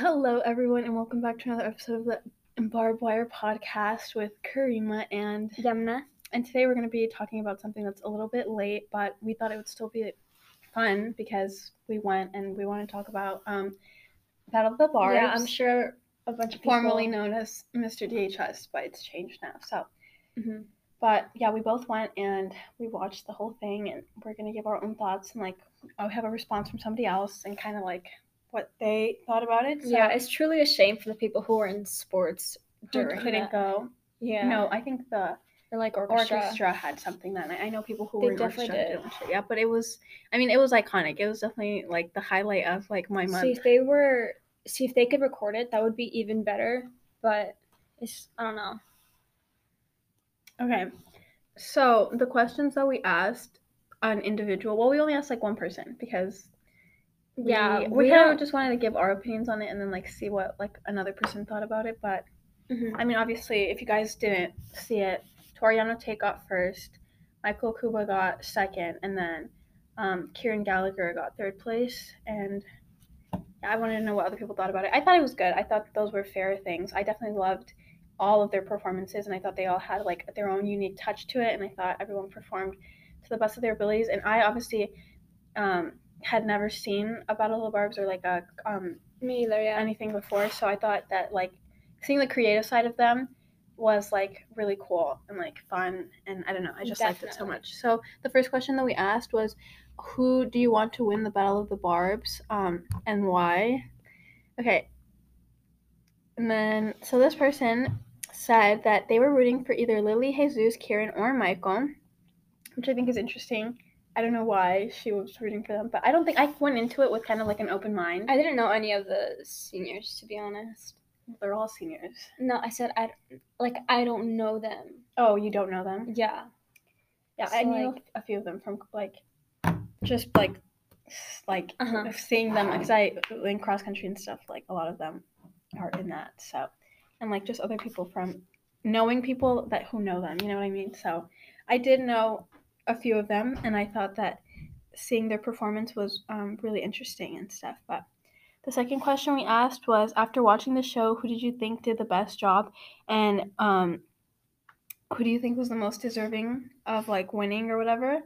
Hello, everyone, and welcome back to another episode of the Barbed Wire podcast with Karima and Yamna. and today we're going to be talking about something that's a little bit late, but we thought it would still be fun because we went and we want to talk about um, Battle of the Barbs, Yeah, I'm sure a bunch of people. formerly known as Mr. DHS, but it's changed now. So, Mhm. but yeah, we both went and we watched the whole thing, and we're going to give our own thoughts and like I have a response from somebody else and kind of like what they thought about it. So, Yeah, it's truly a shame for the people who were in sports who couldn't that. go. Yeah. No, I think the or like orchestra. orchestra. had something that night. I know people who They were in definitely orchestra did. didn't. Yeah, but it was. I mean, it was iconic. It was definitely like the highlight of like my See month. if they were, see if they could record it, that would be even better. But it's, I don't know. Okay, so the questions that we asked an individual. Well, we only asked like one person because. Yeah, we, we kind of just wanted to give our opinions on it and then like see what like another person thought about it. But I mean, obviously, if you guys didn't see it, Toriano Tate got first, Michael Kuba got second, and then um, Kieran Gallagher got third place. And I wanted to know what other people thought about it. I thought it was good. I thought those were fair things. I definitely loved all of their performances, and I thought they all had like their own unique touch to it. And I thought everyone performed to the best of their abilities. And I obviously um, had never seen a Battle of the Barbs or like a um, Me either, yeah. anything before so i thought that like seeing the creative side of them was like really cool and like fun and i don't know i just liked it so much. So the first question that we asked was who do you want to win the battle of the barbs um and why? Okay. And then so this person said that they were rooting for either lily jesus kieran or michael which i think is interesting i don't know why she was rooting for them but i don't think i went into it with kind of like an open mind I didn't know any of the seniors, to be honest. they're all seniors No, I said I, like I don't know them. Oh, you don't know them? Yeah. Yeah, I So, knew like- a few of them from like just like like Uh-huh. seeing them because I in cross country and stuff. Like a lot of them are in that. So and like just other people from knowing people that who know them. You know what I mean? So I did know a few of them, and I thought that seeing their performance was um, really interesting and stuff. But the second question we asked was after watching the show, who did you think did the best job, and um, who do you think was the most deserving of like winning or whatever?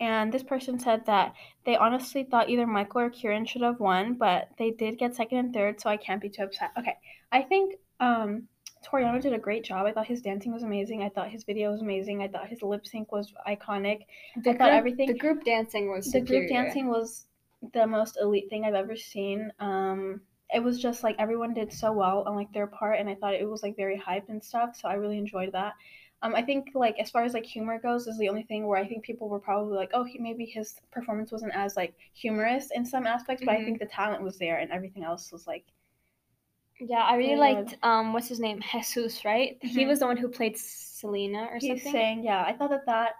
And this person said that they honestly thought either Michael or Kieran should have won, but they did get second and third, so I can't be too upset. Okay, I think um, Toriano did a great job. I thought his dancing was amazing. I thought his video was amazing. I thought his lip sync was iconic. The I thought everything- The group dancing was The group dancing was the most elite thing I've ever seen. Um, it was just like everyone did so well on like their part, and I thought it was like very hype and stuff. So I really enjoyed that. Um, I think like as far as like humor goes, is the only thing where I think people were probably like, oh, he, maybe his performance wasn't as like humorous in some aspects, but I Mhm. think the talent was there, and everything else was like, Yeah, I really liked um what's his name? Jesus, right? He Mhm. was the one who played Selena or he's something. saying, yeah, I thought that that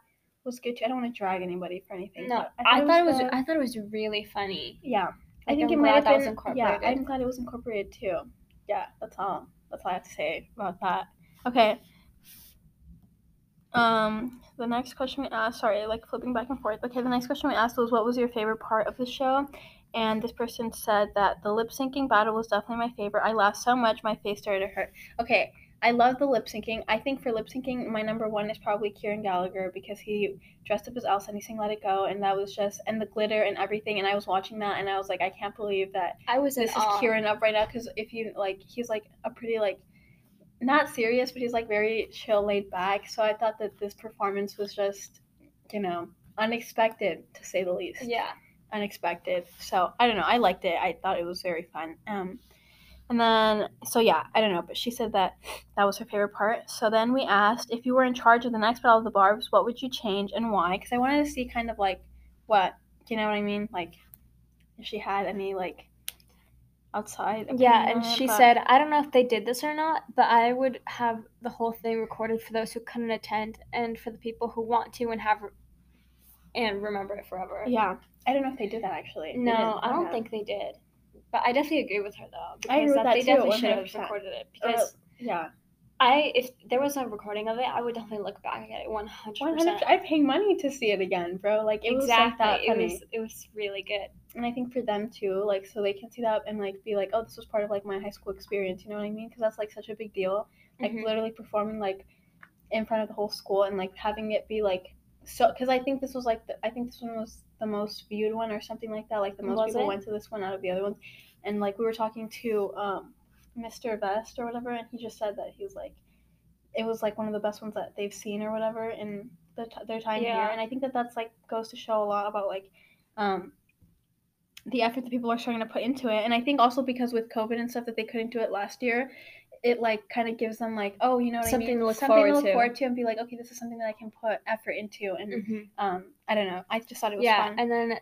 was good too. I don't want to drag anybody for anything. no, I thought it was the- I thought it was really funny. yeah. I think I'm it might have was been. Yeah. I'm glad it was incorporated too. Yeah, that's all. That's all I have to say about that. Okay. Um, the next question we asked. Sorry, like flipping back and forth. Okay, the next question we asked was, "What was your favorite part of the show?" And this person said that the lip syncing battle was definitely my favorite. I laughed so much, my face started to hurt. Okay, I love the lip syncing. I think for lip syncing, my number one is probably Kieran Gallagher because he dressed up as Elsa and he sang "Let It Go," and that was just and the glitter and everything. And I was watching that, and I was like, I can't believe that I was this is awe. Kieran up right now because if you like, he's like a pretty like not serious, but he's like very chill, laid back. So I thought that this performance was just, you know, unexpected to say the least Yeah. Unexpected. So I don't know. I liked it. I thought it was very fun. Um, and then so yeah, I don't know, but she said that that was her favorite part. So then we asked if you were in charge of the next battle of the barbs, what would you change and why? Because I wanted to see kind of like what you know what I mean, like if she had any like outside. Yeah, and she but- said, I don't know if they did this or not, but I would have the whole thing recorded for those who couldn't attend and for the people who want to and have and remember it forever. Yeah, I don't know if they did that actually. No. I don't think they did. But I definitely agree with her though. Because I agree with that that they too, definitely should have recorded it. Uh, Because Yeah, I if there was a recording of it, I would definitely look back at it one hundred percent. I'd pay money to see it again, bro. Like it was like that Exactly. funny. It was it was really good. and I think for them too, like so they can see that and like be like, oh, this was part of like my high school experience. You know what I mean? Because that's like such a big deal. Like Mhm. literally performing like in front of the whole school and like having it be like so. Because I think this was like the, I think this one was the most viewed one or something like that. Like the most Was people it? went to this one out of the other ones. And like we were talking to um, Mr. Vest or whatever, and he just said that he was like, it was like one of the best ones that they've seen or whatever in the t- their time Yeah. here. And I think that that's like goes to show a lot about like um, the effort that people are starting to put into it. And I think also because with COVID and stuff that they couldn't do it last year, it like kind of gives them like, oh, you know what Something I mean? to look something forward to look to. forward to and be like, okay, this is something that I can put effort into. And Mhm. um, I don't know. I just thought it was yeah, fun. and then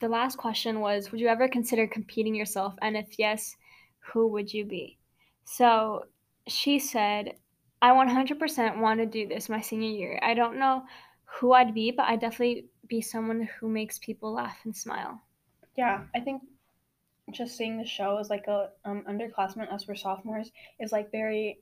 the last question was, would you ever consider competing yourself? And if yes, who would you be? So she said, I 100% want to do this my senior year. I don't know who I'd be, but I'd definitely be someone who makes people laugh and smile. yeah, I think just seeing the show as like a um, underclassmen, us we're sophomores, is like very.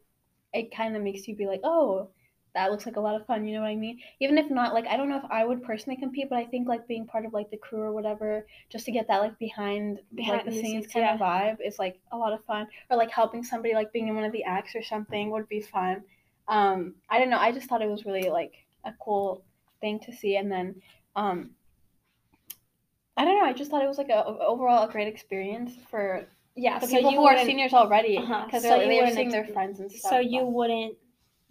It kind of makes you be like, oh, that looks like a lot of fun. You know what I mean? Even if not, like I don't know if I would personally compete, but I think like being part of like the crew or whatever, just to get that like behind Behind like the the scenes scenes, kind of vibe is like a lot of fun. Or like helping somebody like being in one of the acts or something would be fun. Um, I don't know. I just thought it was really like a cool thing to see, and then um, I don't know. I just thought it was like a overall a great experience for Yeah, so people you who are seniors already Uh-huh, because so they're, they're seeing their friends and stuff. So but you wouldn't.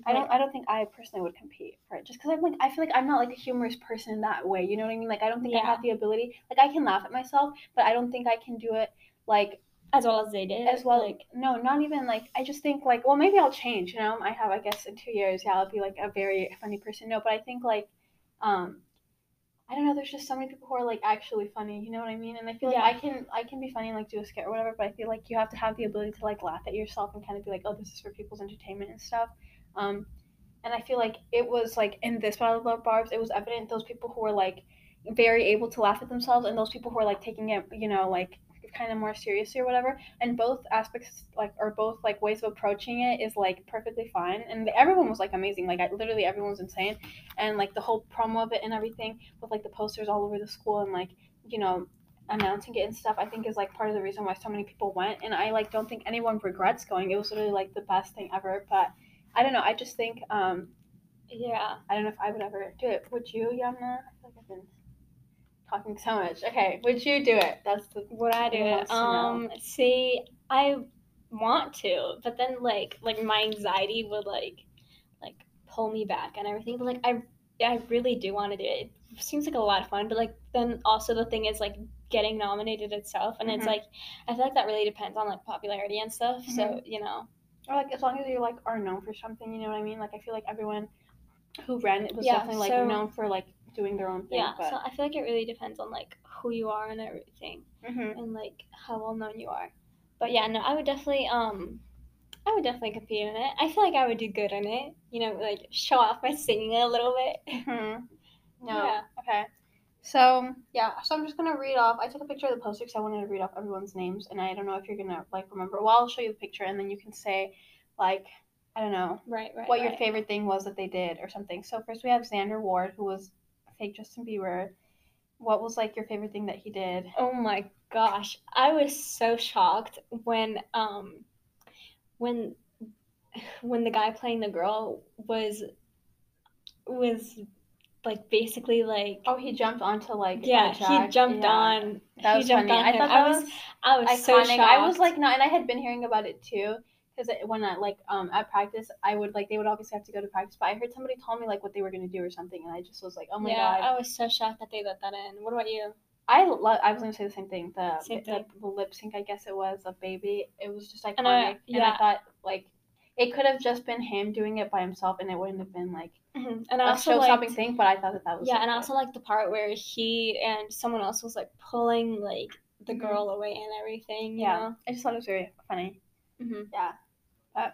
I don't. I don't think I personally would compete for it, just because I'm like I feel like I'm not like a humorous person in that way. You know what I mean? Like I don't think I have the ability. Like I can laugh at myself, but I don't think I can do it like as well as they did. as well. Like, no, not even like I just think like well maybe I'll change. You know, I have I guess in two years yeah I'll be like a very funny person. No, but I think like um. I don't know. There's just so many people who are like actually funny. You know what I mean? And I feel like Yeah. I can I can be funny and like do a skit or whatever. But I feel like you have to have the ability to like laugh at yourself and kind of be like, oh, this is for people's entertainment and stuff. Um, and I feel like it was like in this Battle of the Barbs, it was evident those people who were like very able to laugh at themselves and those people who are like taking it, you know, like kind of more seriously or whatever. And both aspects, like, or both like ways of approaching it is like perfectly fine. And everyone was like amazing. Like, I, literally everyone was insane. And like the whole promo of it and everything with like the posters all over the school and like, you know, announcing it and stuff i think is like part of the reason why so many people went and i like don't think anyone regrets going it was literally like the best thing ever but I don't know. I just think um, yeah. I don't know if I would ever do it. Would you, Yamna? I feel like I've been talking so much. Okay, would you do it? That's the Would I do it? wants to know. Um, see, I want to, but then like like my anxiety would like like pull me back and everything. But like I I really do want to do it. It seems like a lot of fun, but like then also the thing is like getting nominated itself, and it's Mhm. like I feel like that really depends on like popularity and stuff. So Mhm. you know, or like as long as you like are known for something, you know what I mean? Like I feel like everyone who ran it was Yeah, definitely like so- known for like doing their own thing. yeah. but So I feel like it really depends on like who you are and everything. Mhm. and like how well known you are. But yeah, no, I would definitely um I would definitely compete in it. I feel like I would do good in it. You know, like show off my singing a little bit. Mhm. No. Yeah. Okay. So yeah, so I'm just gonna read off. I took a picture of the poster because I wanted to read off everyone's names, and I don't know if you're gonna like remember. Well, I'll show you the picture, and then you can say, like, I don't know Right, right. what your favorite thing was that they did or something. So first we have Xander Ward, who was fake Justin Bieber. What was like your favorite thing that he did? Oh my gosh. I was so shocked when um when when the guy playing the girl was was like basically like Oh, he jumped onto like yeah, he jumped Yeah. on That he was jumped funny. on I him. thought I was was I was so iconic. shocked. I was like, no, and I had been hearing about it too. Because when I like um at practice, I would like they would obviously have to go to practice, but I heard somebody tell me like what they were gonna do or something, and I just was like, oh my yeah, god. I was so shocked that they let that in. What about you? I lo- I was gonna say the same thing. The Same the, thing. the lip sync, I guess it was a baby. It was just iconic, And and I- I, thought like it could have just been him doing it by himself, and it wouldn't have been like And I a also show-stopping liked, thing. But I thought that that was yeah, like, and I also like the part where he and someone else was like pulling like the Mhm. girl away and everything. You yeah, know? I just thought it was very funny. Mhm. Yeah. Uh,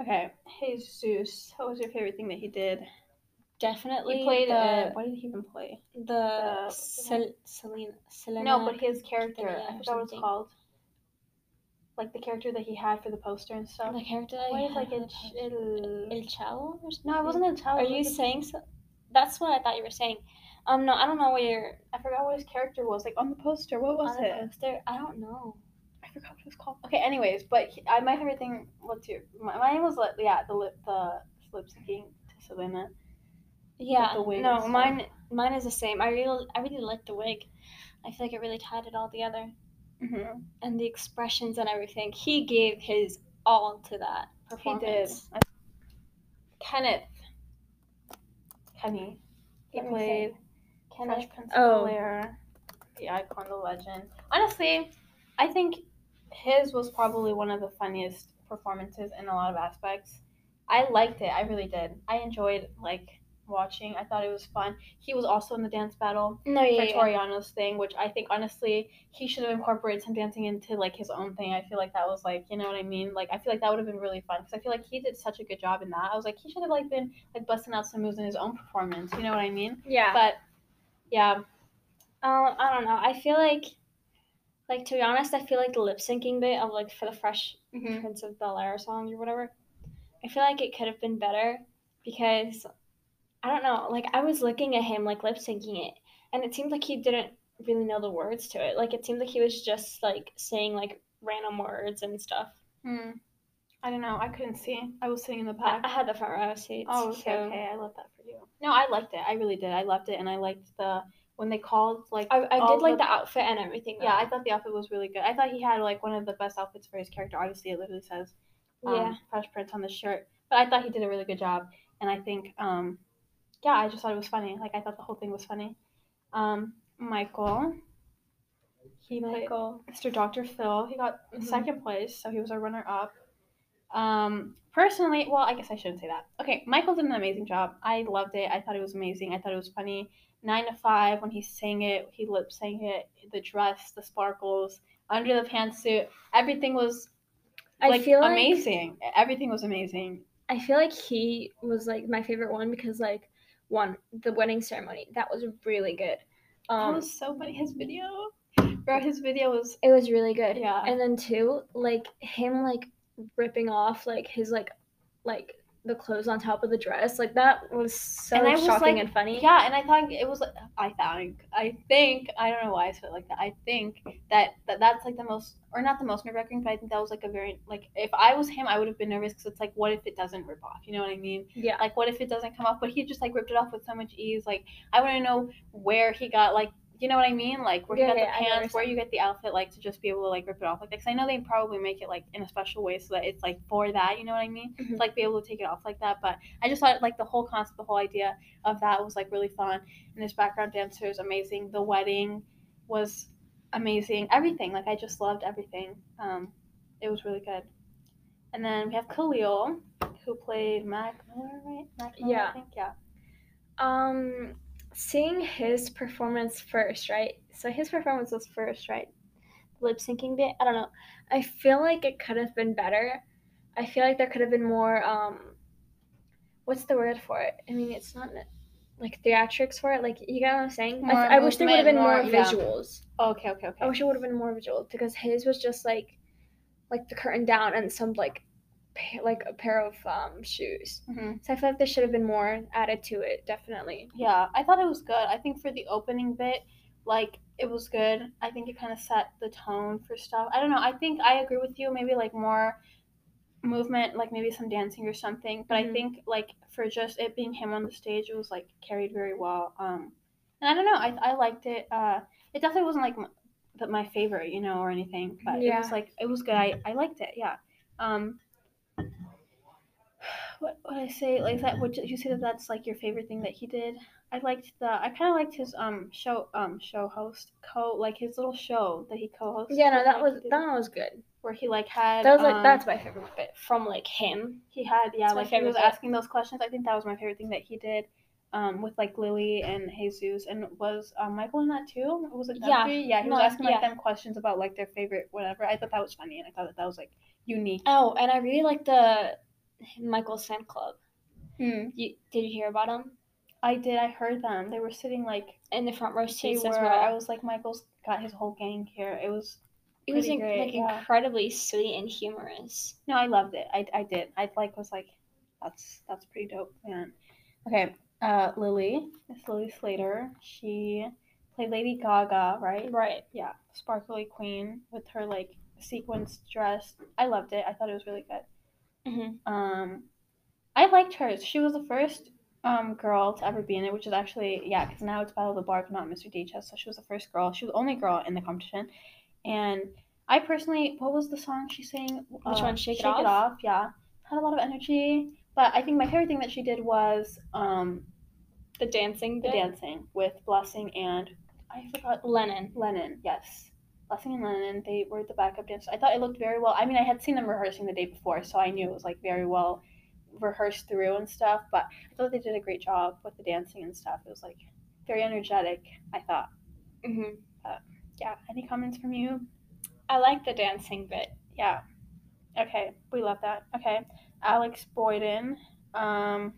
okay, Jesus, what was your favorite thing that he did? definitely He played. the uh, what did he even play? the the- Sel- Selena Selena. No, but his character. I or forgot what it's called. Like the character that he had for the poster and stuff. the character that What he is like had a for ch- the poster. el- El Chavo or something. No, it wasn't a child. Are you saying so? That's what I thought you were saying. Um, no, I don't know what you're I forgot what his character was. Like on the poster, what was on the it? poster. I don't know. Forgot what it was called. Okay, anyways, but he, I, my favorite thing. What's your? My, mine was like yeah, the lip the lip syncing to Selena. Yeah, the wig no, mine mine is the same. I really I really like the wig. I feel like it really tied it all together, Mm-hmm. and the expressions and everything. He gave his all to that performance. He did. I- Kenneth. Kenny. He played Can Fresh Prince Oh. of Bel-Air, the icon, the legend. Honestly, I think his was probably one of the funniest performances in a lot of aspects. I liked it. I really did. I enjoyed like watching. I thought it was fun. He was also in the dance battle No, yeah, for yeah. Thing, which I think honestly he should have incorporated some dancing into like his own thing. I feel like that was like you know what I mean. Like I feel like that would have been really fun because I feel like he did such a good job in that. I was like he should have like been like busting out some moves in his own performance. You know what I mean? Yeah. But yeah, Um, I don't know. I feel like, like to be honest, I feel like the lip syncing bit of like for the Fresh Mhm. Prince of Bel Air song or whatever. I feel like it could have been better because I don't know. Like I was looking at him like lip syncing it, and it seemed like he didn't really know the words to it. Like it seemed like he was just like saying like random words and stuff. Hmm. I don't know. I couldn't see. I was sitting in the back. I had the front row seat. Oh, okay, so- okay. I love that for you. No, I liked it. I really did. I loved it, and I liked the when they called like. I, I did like the outfit and everything. Yeah, I thought the outfit was really good. I thought he had like one of the best outfits for his character. Obviously, it literally says um, yeah. Fresh Prince on the shirt, but I thought he did a really good job, and I think um, yeah, I just thought it was funny. Like I thought the whole thing was funny. Um, Michael. He Michael. Mr. Dr. Phil. He got Mhm. second place, so he was a runner up. Um, personally, well, I guess I shouldn't say that. Okay, Michael did an amazing job. I loved it. I thought it was amazing. I thought it was funny. Nine to five when he sang it, he lip sang it. The dress, the sparkles, under the pantsuit, everything was I like feel like amazing. Everything was amazing. I feel like he was like my favorite one because like one the wedding ceremony that was really good. That Um, was so funny. His video, bro. His video was it was really good. Yeah. And then two, like him like ripping off like his like like the clothes on top of the dress, like that was so And I was shocking like, and funny. Yeah, and I thought it was. I think. I think. I don't know why I said it like that. I think that, that that's like the most, or not the most nerve wracking, but I think that was like a very like. If I was him, I would have been nervous because it's like, what if it doesn't rip off? You know what I mean? Yeah. Like, what if it doesn't come off? But he just like ripped it off with so much ease. Like, I want to know where he got like. You know what I mean? Like where Yeah, he got yeah, the know what you're pants, where you get the outfit, like to just be able to like rip it off like that. Because I know they probably make it like in a special way so that it's like for that. You know what I mean? Mhm. To like be able to take it off like that. But I just thought like the whole concept, the whole idea of that was like really fun. And his background dancer is amazing. The wedding was amazing. Everything like I just loved everything. Um, it was really good. And then we have Khalil, who played Mac Miller, right? Mac Miller, Yeah. I think yeah. Um, seeing his performance first, right? So his performance was first, right? Lip syncing bit. I don't know. I feel like it could have been better. I feel like there could have been more. Um, what's the word for it? I mean, it's not like theatrics for it. Like you got what I'm saying? I, I wish there would have been more, more- yeah. visuals. Okay, okay, okay. I wish it would have been more visuals because his was just like, like the curtain down and some like, pa- like a pair of um shoes. hmm So I feel like there should have been more added to it. Definitely. Yeah, I thought it was good. I think for the opening bit, like it was good. I think it kind of set the tone for stuff. I don't know. I think I agree with you. Maybe like more movement, like maybe some dancing or something. But I Mhm. think like for just it being him on the stage, it was like carried very well. Um, and I don't know. I I liked it. Uh, it definitely wasn't like m- my favorite, you know, or anything. But it was like it was good. I I liked it. Yeah. Um. What would I say? Like that? Would you say that that's like your favorite thing that he did? I liked the. I kind of liked his um show um show host co like his little show that he co-hosted. Yeah, no, that was did, that one was good. where he like had That was like um, that's my favorite bit from like him. he had yeah That's like he was bit. asking those questions. I think that was my favorite thing that he did. Um, with like Lily and Jesus, and was um, Michael in that too? Was it them Yeah. three? Yeah, he was asking like yeah. them questions about like their favorite whatever. I thought that was funny, and I thought that that was like unique. Oh, and I really like the Michael's fan club. Hmm. You, did you hear about them? I did. I heard them. They were sitting like In the front row seats were. as well. I was like, Michael's got his whole gang here. It was it was in, like yeah. incredibly sweet and humorous. No, I loved it. I, I did. I like was like, that's that's pretty dope, man. Okay, uh, Lily, Miss Lily Slater. She played Lady Gaga, right? Right. Yeah, sparkly queen with her like sequins dress. I loved it. I thought it was really good. Mm-hmm. Um, I liked hers. She was the first um girl to ever be in it, which is actually yeah, because now it's Battle of the Barbs, not Mr. DHS. So she was the first girl. She was the only girl in the competition, and I personally, what was the song she sang? Which Uh, one? Shake It Shake It Off? Off. Yeah, had a lot of energy. But I think my favorite thing that she did was um The dancing the bit. dancing with Blessing and I forgot Lennon. Lennon. Yes. Blessing and Lennon, they were the backup dancers. I thought it looked very well. I mean, I had seen them rehearsing the day before, so I knew it was like very well rehearsed through and stuff. But I thought they did a great job with the dancing and stuff. It was like very energetic. I thought. Mm-hmm. Yeah. Any comments from you? I like the dancing bit. Yeah. Okay, we love that. Okay, Alex Boyden, um,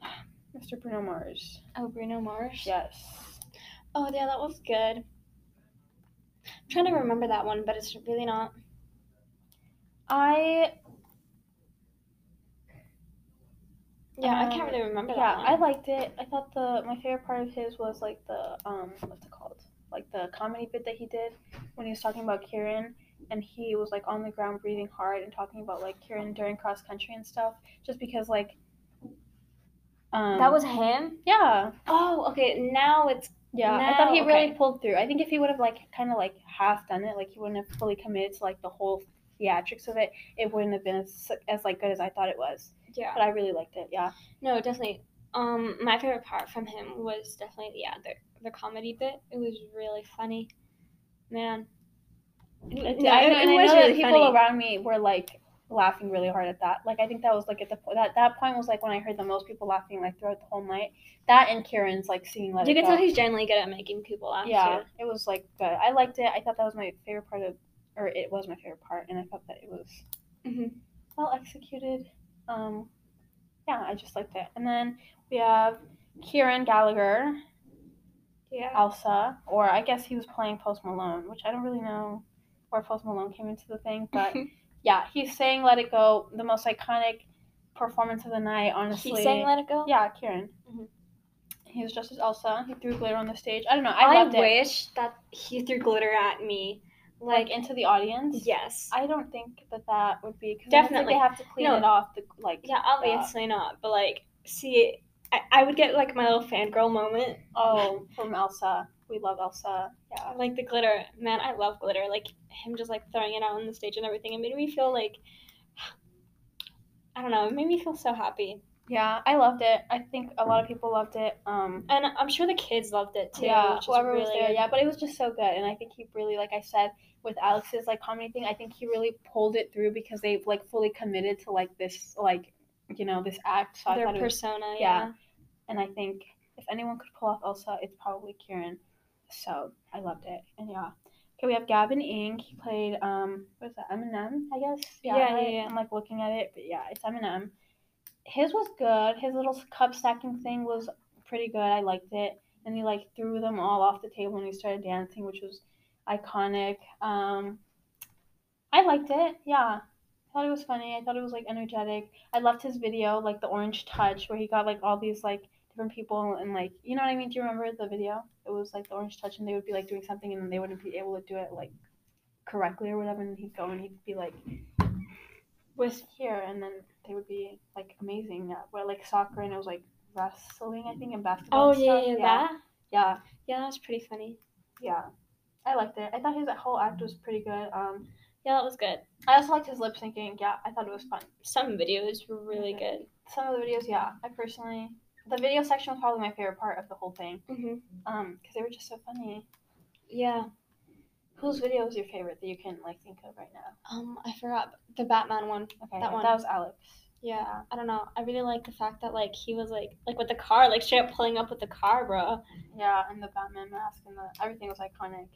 Mr. Bruno Mars. Oh, Bruno Mars. Yes. Oh, yeah, that was good. I'm trying to remember that one, but it's really not. I Yeah, I Um, can't really remember that yeah. I liked it. I thought the my favorite part of his was like the um what's it called? Like the comedy bit that he did when he was talking about Kieran and he was like on the ground breathing hard and talking about like Kieran during cross country and stuff. Just because like um that was him. yeah. Oh, okay. Now it's Yeah, I thought he Now, really pulled through. I think if he would have like kind of like half done it, like he wouldn't have fully committed to like the whole theatrics of it, it wouldn't have been as, as like good as I thought it was. yeah. But I really liked it. Yeah. No, definitely. Um, my favorite part from him was definitely yeah the the comedy bit. It was really funny, man. Yeah, No, I it- know, it was really people funny. around me were like laughing really hard at that. Like I think that was like at the that that point was like when I heard the most people laughing like throughout the whole night. That and Kieran's like singing "Let You can Go." tell he's genuinely good at making people laugh. yeah, too. it was like good. I liked it. I thought that was my favorite part of, or it was my favorite part, and I thought that it was Mhm. well executed. Um, yeah, I just liked it. And then we have Kieran Gallagher, Yeah. Elsa, or I guess he was playing Post Malone, which I don't really know where Post Malone came into the thing, but yeah, he's saying "Let It Go," the most iconic performance of the night. Honestly, He's saying "Let It Go." yeah, Kieran. Mhm. He was just as Elsa. He threw glitter on the stage. I don't know. I, I, loved it. wish that he threw glitter at me. Like Like, into the audience. yes. I don't think that that would be Definitely. they have to clean No. it off. The like yeah, obviously not. But like, see, I, I would get like my little fangirl moment. oh from Elsa. We love Elsa. Yeah. Like the glitter, man, I love glitter. Like him just like throwing it out on the stage and everything. It made me feel like, I don't know, it made me feel so happy. Yeah, I loved it. I think a lot of people loved it. Um, And I'm sure the kids loved it too. yeah, whoever was there, good. yeah, but it was just so good, and I think he really, like I said, with Alex's like comedy thing, I think he really pulled it through because they like fully committed to like this, like you know, this act. So Their it was, persona, yeah. yeah. and I think if anyone could pull off Elsa, it's probably Kieran. So I loved it, and yeah. Okay, we have Gavin Ing. He played um, what is that? Eminem, I guess. Yeah, yeah, right? yeah. I'm like looking at it, but yeah, it's Eminem. His was good. His little cup stacking thing was pretty good. I liked it. And he like threw them all off the table when he started dancing, which was iconic. Um, I liked it. Yeah, I thought it was funny. I thought it was like energetic. I loved his video, like the orange touch, where he got like all these like different people and like you know what I mean. Do you remember the video? It was like the orange touch, and they would be like doing something, and then they wouldn't be able to do it like correctly or whatever, and he'd go and he'd be like with here, and then they would be like amazing. Yeah, where like soccer and it was like wrestling, I think, and basketball. Oh and yeah, yeah, yeah, yeah, Yeah, that was pretty funny. yeah. I liked it. I thought his whole act was pretty good. Um, Yeah, that was good. I also liked his lip syncing. Yeah, I thought it was fun. Some videos were really good. Some of the videos, yeah, I personally, the video section was probably my favorite part of the whole thing. hmm Um, because they were just so funny. Yeah. Whose video was your favorite that you can like think of right now? Um, I forgot the Batman one. Okay, That one. That was Alex. Yeah, I don't know. I really like the fact that like he was like like with the car, like straight up pulling up with the car, bro. Yeah, and the Batman mask and the everything was iconic.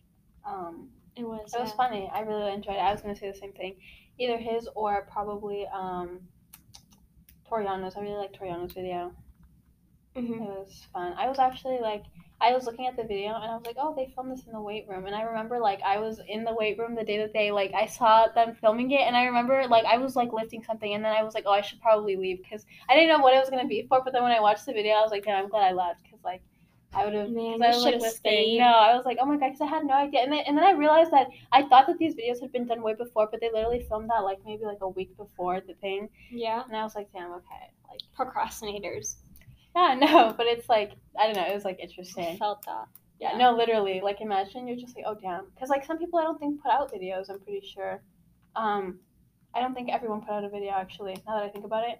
Um, It was. it was funny. I really enjoyed it. I was gonna say the same thing. Either his or probably um, Toriano's. I really like Toriano's video. Hmm It was fun. I was actually like, I was looking at the video and I was like, oh, they filmed this in the weight room. And I remember like I was in the weight room the day that they like I saw them filming it, and I remember like I was like lifting something, and then I was like, oh, I should probably leave because I didn't know what it was gonna be for. But then when I watched the video, I was like, yeah, I'm glad I left because like. I would have, Man, I was like lifting. stayed. No, I was like, oh my god, because I had no idea. And then, and then I realized that I thought that these videos had been done way before, but they literally filmed that like maybe like a week before the thing. Yeah. And I was like, damn, okay, like Procrastinators. Yeah, no, but it's like I don't know, it was like I interesting. felt that. Yeah, no, literally, like imagine you're just like, oh damn, because like some people I don't think put out videos. I'm pretty sure. Um, I don't think everyone put out a video actually. Now that I think about it.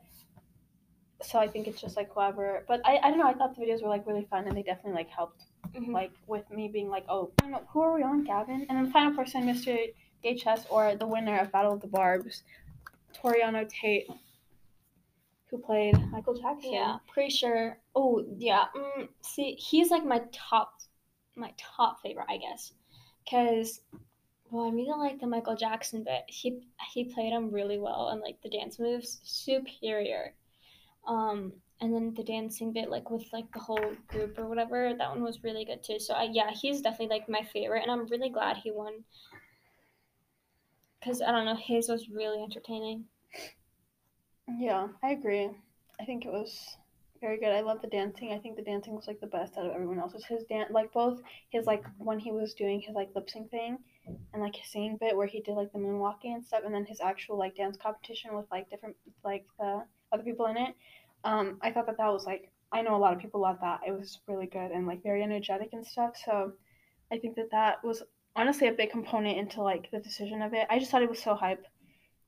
So I think it's just like whoever. But I, I don't know. I thought the videos were like really fun and they definitely like helped Mhm. like with me being like, oh, I don't know, who are we on, Gavin? And then the final person, Mr. DHS, or the winner of Battle of the Barbs, Toriano Tate, who played Michael Jackson. Yeah, pretty sure. Oh, yeah. Mm, see, he's like my top, my top favorite, I guess, because well, I really like the Michael Jackson bit. He he played him really well, and like the dance moves, superior. Um, and then the dancing bit, like with like the whole group or whatever, that one was really good too. So I, yeah, he's definitely like my favorite, and I'm really glad he won. Cause I don't know, his was really entertaining. Yeah, I agree. I think it was very good. I love the dancing. I think the dancing was like the best out of everyone else's. His dance, like both his like when he was doing his like lip sync thing, and like his singing bit where he did like the moonwalking and stuff, and then his actual like dance competition with like different like the other people in it. Um, I thought that that was like I know a lot of people love that. It was really good and like very energetic and stuff. So I think that that was honestly a big component into like the decision of it. I just thought it was so hype.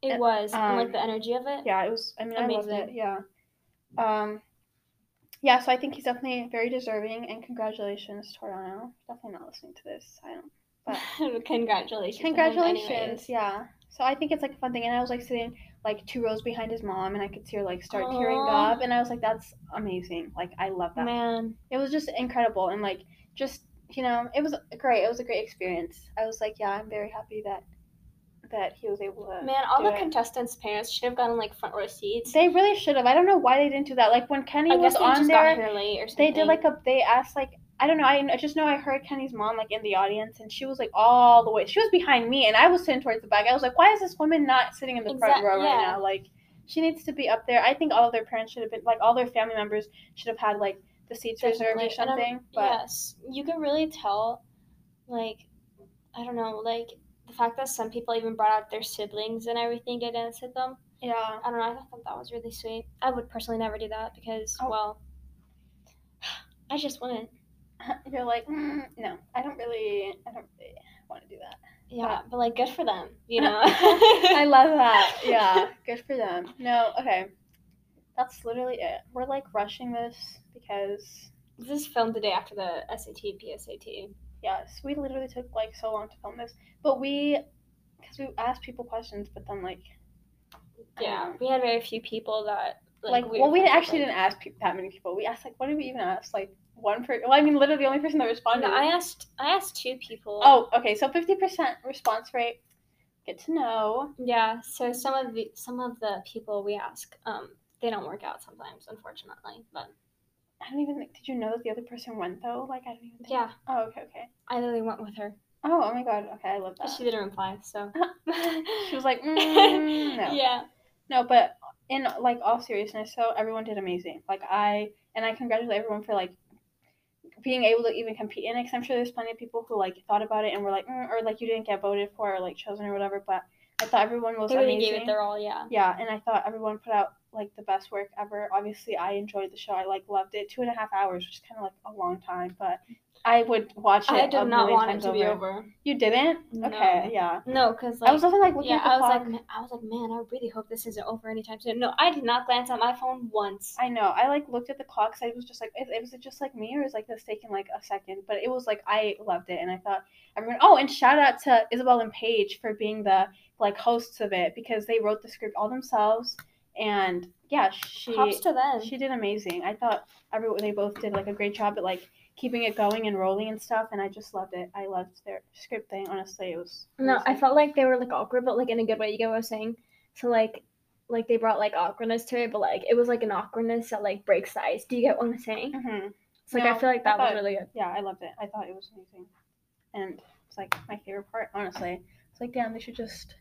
It Uh, was, and like um, the energy of it. Yeah, it was. I mean, I loved it. Amazing. Yeah. Um, yeah. So I think he's definitely very deserving, and congratulations, Toriano. Definitely not listening to this. I don't. But Congratulations. to him anyways. congratulations. Yeah. So I think it's like a fun thing, and I was like sitting like two rows behind his mom, and I could see her like start tearing up, and I was like, that's amazing. Like I love that. Man, It was just incredible, and like just you know, it was great. It was a great experience. I was like, yeah, I'm very happy that that he was able to. man, all the it. contestants' parents should have gotten like front row seats. They really should have. I don't know why they didn't do that. Like when Kenny I was on there, got here late or something. they did like a. They asked like I don't know. I, I just know I heard Kenny's mom like in the audience, and she was like all the way. She was behind me, and I was sitting towards the back. I was like, why is this woman not sitting in the front row right yeah. now? Like she needs to be up there. I think all of their parents should have been like all their family members should have had like the seats reserved or Definitely. And I'm- something. But yes, you can really tell, like, I don't know, like the fact that some people even brought out their siblings and everything to dance with them. yeah, I don't know. I thought that was really sweet. I would personally never do that because, Oh. well, I just wouldn't. you're like mm, no, I don't really, I don't really want to do that. Yeah, but like, good for them, you know. I love that. Yeah, good for them. No, okay. That's literally it. We're like rushing this because This is filmed the day after the SAT, PSAT. Yes, we literally took like so long to film this, but we because we asked people questions, but then like Yeah, we had very few people that like, like. we well we actually didn't ask pe- that many people. We asked like what did we even ask like one person. well I mean literally the only person that responded. No, I asked. I asked two people. oh okay so fifty percent response rate. Get to know. Yeah. So some of the some of the people we ask, um, they don't work out sometimes, unfortunately. But I don't even think. Did you know that the other person went though? Like I don't even. Think. yeah, Oh okay okay. I literally went with her. Oh oh my god. Okay I love that. she didn't reply, so. She was like, mm, no. Yeah. No, but in like all seriousness, so everyone did amazing. Like I and I congratulate everyone for like being able to even compete in it. Cause I'm sure there's plenty of people who like thought about it and were like, mm, or like you didn't get voted for or like chosen or whatever. But I thought everyone was They really amazing. gave it their all. Yeah. yeah, and I thought everyone put out like the best work ever. Obviously, I enjoyed the show. I like loved it. Two and a half hours, which is kind of like a long time, but I would watch it. I did not want it to be over. You didn't? No. Okay, yeah. No, because like. I was also like looking yeah, at the I was clock. like, I was like, man, I really hope this isn't over anytime soon. No, I did not glance at my phone once. I know. I like looked at the clock. So I was just like, it, it was it just like me, or was like this taking like a second? But it was like I loved it, and I thought everyone. Oh, and shout out to Isabel and Paige for being the like hosts of it because they wrote the script all themselves, and yeah, she Props to them. she did amazing. I thought everyone they both did like a great job at like keeping it going and rolling and stuff, and I just loved it. I loved their script thing. Honestly, it was No, I felt like they were like awkward, but like in a good way. You get what I was saying? So like, like they brought like awkwardness to it, but like it was like an awkwardness that like breaks the ice. Do you get what I'm saying? Mm-hmm. So like I feel like that was really good. Yeah, I loved it. I thought it was amazing, and it's like my favorite part. Honestly, it's like damn, they should just.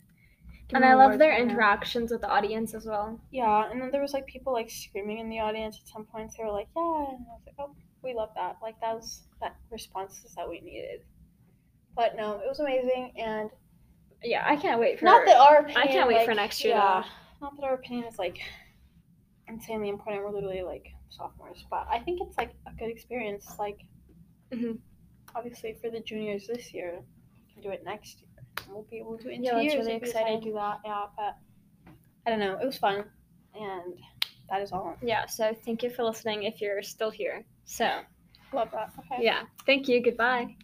And I love their interactions with the audience as well. Yeah, and then there was like people like screaming in the audience at some points. They were like, "Yeah," and I was like, "Oh, we love that." Like that was that responses that we needed. But no, it was amazing, and Yeah, I can't wait for not that our opinion, I can't wait for next year, Yeah, not that our opinion is like insanely important. We're literally like sophomores, but I think it's like a good experience. Like, Mhm. obviously for the juniors this year, we can do it next year. We'll be able to Yeah, that's really decide to do that. Yeah, but I don't know. It was fun, and that is all. Yeah, so thank you for listening if you're still here. So Love that. Okay. yeah. Thank you. Goodbye.